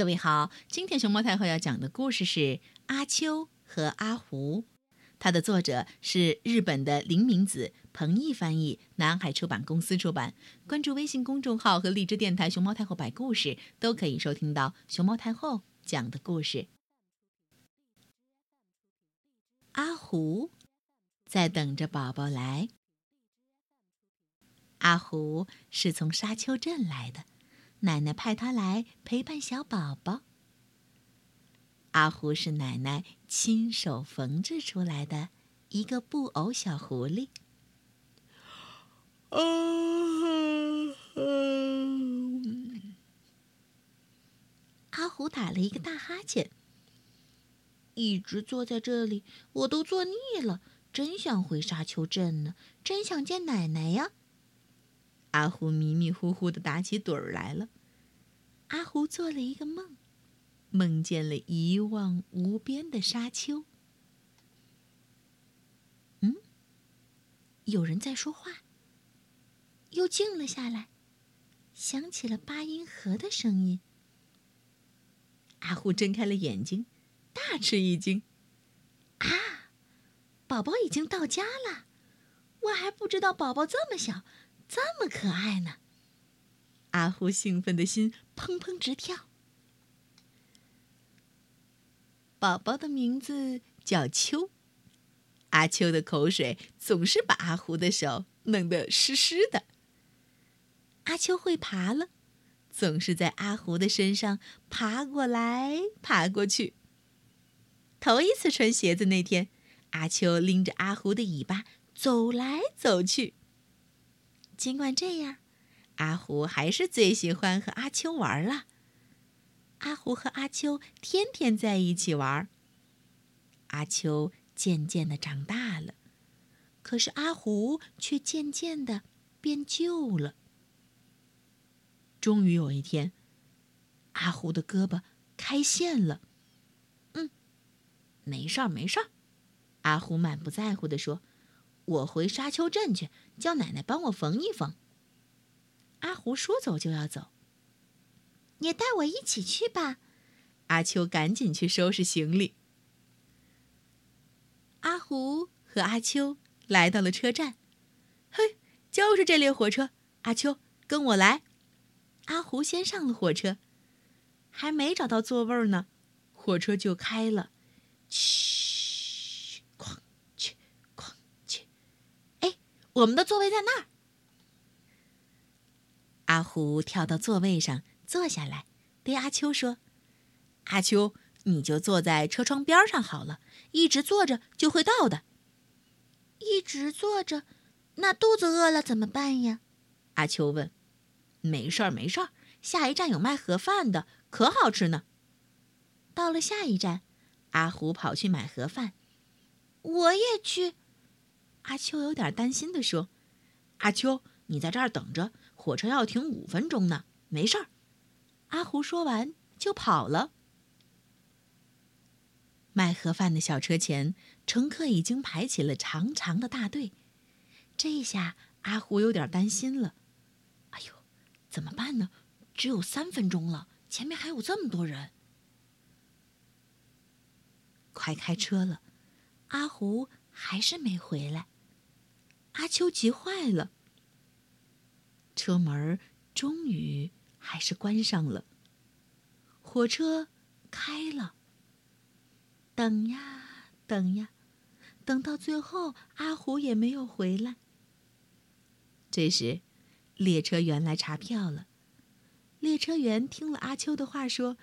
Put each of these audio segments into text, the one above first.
各位好，今天熊猫太后要讲的故事是《阿秋和阿胡》，它的作者是日本的林明子，彭毅翻译，南海出版公司出版。关注微信公众号和荔枝电台“熊猫太后摆故事”，都可以收听到熊猫太后讲的故事。阿胡在等着宝宝来。阿胡是从沙丘镇来的。奶奶派他来陪伴小宝宝。阿胡是奶奶亲手缝制出来的一个布偶小狐狸。阿胡打了一个大哈欠。一直坐在这里，我都坐腻了，真想回沙丘镇呢，真想见奶奶呀。阿胡迷迷糊糊的打起盹儿来了。阿胡做了一个梦，梦见了一望无边的沙丘。嗯，有人在说话。又静了下来，响起了八音盒的声音。阿胡睁开了眼睛，大吃一惊：“啊，宝宝已经到家了！我还不知道宝宝这么小。”这么可爱呢！阿胡兴奋的心砰砰直跳。宝宝的名字叫秋，阿秋的口水总是把阿胡的手弄得湿湿的。阿秋会爬了，总是在阿胡的身上爬过来爬过去。头一次穿鞋子那天，阿秋拎着阿胡的尾巴走来走去。尽管这样，阿胡还是最喜欢和阿秋玩了。阿胡和阿秋天天在一起玩。阿秋渐渐的长大了，可是阿胡却渐渐的变旧了。终于有一天，阿胡的胳膊开线了。嗯，没事儿，没事儿。阿胡满不在乎的说。我回沙丘镇去，叫奶奶帮我缝一缝。阿胡说走就要走，也带我一起去吧。阿秋赶紧去收拾行李。阿胡和阿秋来到了车站，嘿，就是这列火车。阿秋，跟我来。阿胡先上了火车，还没找到座位呢，火车就开了。嘘。我们的座位在那儿。阿虎跳到座位上坐下来，对阿秋说：“阿秋，你就坐在车窗边上好了，一直坐着就会到的。”一直坐着，那肚子饿了怎么办呀？阿秋问。“没事儿，没事儿，下一站有卖盒饭的，可好吃呢。”到了下一站，阿虎跑去买盒饭。我也去。阿秋有点担心地说：“阿秋，你在这儿等着，火车要停五分钟呢，没事儿。”阿胡说完就跑了。卖盒饭的小车前，乘客已经排起了长长的大队。这下阿胡有点担心了：“哎呦，怎么办呢？只有三分钟了，前面还有这么多人。”快开车了，阿胡还是没回来。阿秋急坏了。车门终于还是关上了。火车开了。等呀等呀，等到最后，阿虎也没有回来。这时，列车员来查票了。列车员听了阿秋的话，说：“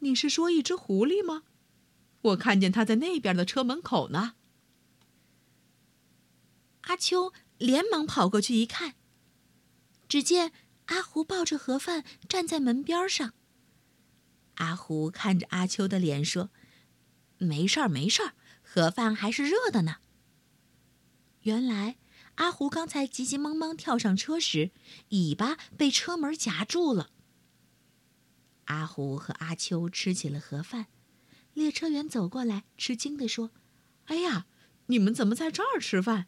你是说一只狐狸吗？我看见它在那边的车门口呢。”阿秋连忙跑过去一看，只见阿胡抱着盒饭站在门边上。阿胡看着阿秋的脸说：“没事儿，没事儿，盒饭还是热的呢。”原来阿胡刚才急急忙忙跳上车时，尾巴被车门夹住了。阿胡和阿秋吃起了盒饭，列车员走过来，吃惊地说：“哎呀，你们怎么在这儿吃饭？”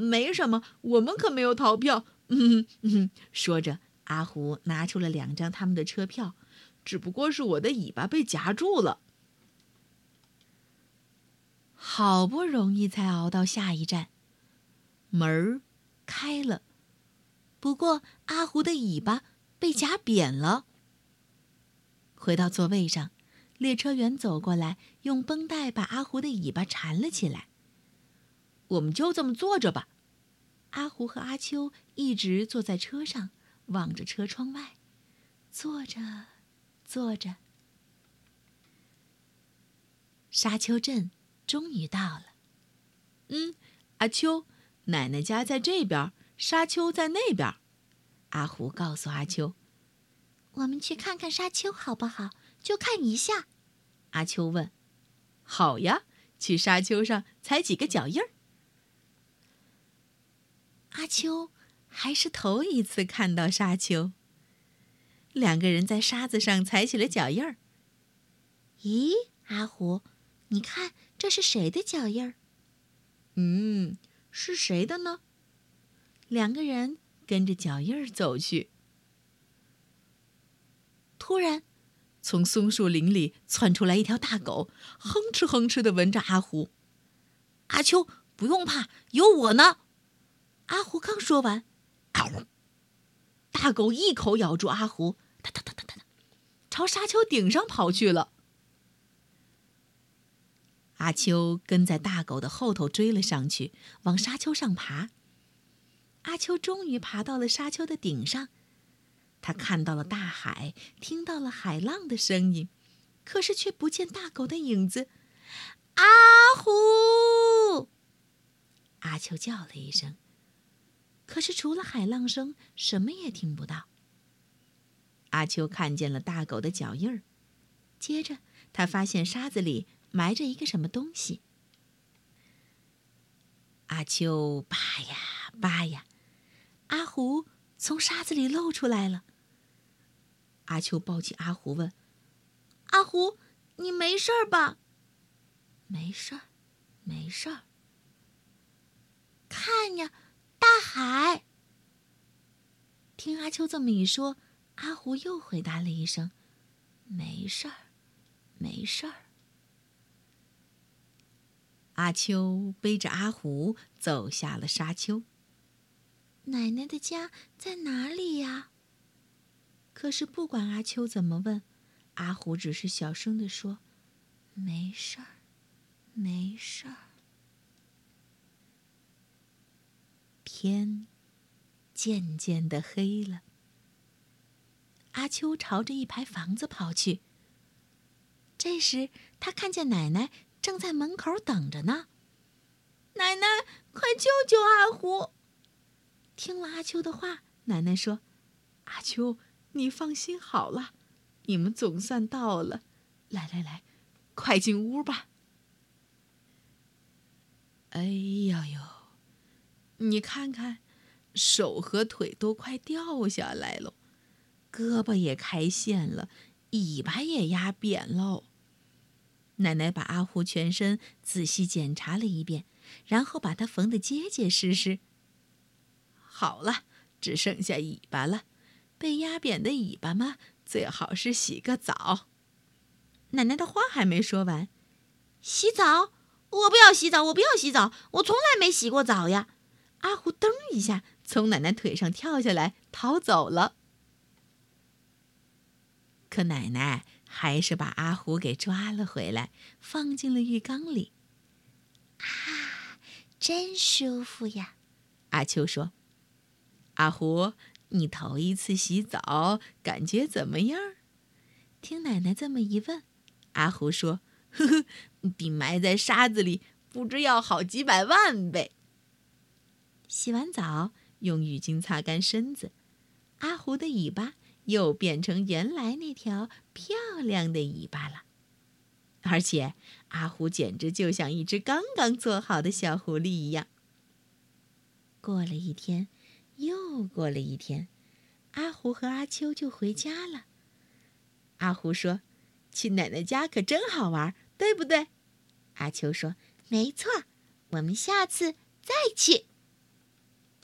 没什么，我们可没有逃票。嗯嗯，说着，阿胡拿出了两张他们的车票，只不过是我的尾巴被夹住了。好不容易才熬到下一站，门儿开了，不过阿胡的尾巴被夹扁了。回到座位上，列车员走过来，用绷带把阿胡的尾巴缠了起来。我们就这么坐着吧。阿胡和阿秋一直坐在车上，望着车窗外，坐着，坐着。沙丘镇终于到了。嗯，阿秋，奶奶家在这边，沙丘在那边。阿胡告诉阿秋：“我们去看看沙丘好不好？就看一下。”阿秋问：“好呀，去沙丘上踩几个脚印儿。”阿秋还是头一次看到沙丘。两个人在沙子上踩起了脚印儿。咦，阿虎，你看这是谁的脚印儿？嗯，是谁的呢？两个人跟着脚印儿走去。突然，从松树林里窜出来一条大狗，哼哧哼哧的闻着阿虎。阿秋，不用怕，有我呢。阿胡刚说完，大狗一口咬住阿胡，哒哒哒哒哒，朝沙丘顶上跑去了。阿秋跟在大狗的后头追了上去，往沙丘上爬。阿秋终于爬到了沙丘的顶上，他看到了大海，听到了海浪的声音，可是却不见大狗的影子。阿胡，阿秋叫了一声。可是除了海浪声，什么也听不到。阿秋看见了大狗的脚印儿，接着他发现沙子里埋着一个什么东西。阿秋扒呀扒呀，阿胡从沙子里露出来了。阿秋抱起阿胡问：“阿胡，你没事儿吧？”“没事儿，没事儿。”看呀。大海。听阿秋这么一说，阿胡又回答了一声：“没事儿，没事儿。”阿秋背着阿胡走下了沙丘。奶奶的家在哪里呀？可是不管阿秋怎么问，阿胡只是小声的说：“没事儿，没事儿。”天渐渐的黑了。阿秋朝着一排房子跑去。这时，他看见奶奶正在门口等着呢。奶奶，快救救阿胡！听了阿秋的话，奶奶说：“阿秋，你放心好了，你们总算到了。来来来，快进屋吧。”哎呀呦！你看看，手和腿都快掉下来了，胳膊也开线了，尾巴也压扁喽。奶奶把阿胡全身仔细检查了一遍，然后把它缝得结结实实。好了，只剩下尾巴了，被压扁的尾巴嘛，最好是洗个澡。奶奶的话还没说完，洗澡？我不要洗澡，我不要洗澡，我从来没洗过澡呀。阿胡噔一下从奶奶腿上跳下来，逃走了。可奶奶还是把阿胡给抓了回来，放进了浴缸里。啊，真舒服呀！阿秋说：“阿胡，你头一次洗澡，感觉怎么样？”听奶奶这么一问，阿胡说：“呵呵，比埋在沙子里不知要好几百万倍。”洗完澡，用浴巾擦干身子，阿胡的尾巴又变成原来那条漂亮的尾巴了。而且，阿胡简直就像一只刚刚做好的小狐狸一样。过了一天，又过了一天，阿胡和阿秋就回家了。阿胡说：“去奶奶家可真好玩，对不对？”阿秋说：“没错，我们下次再去。”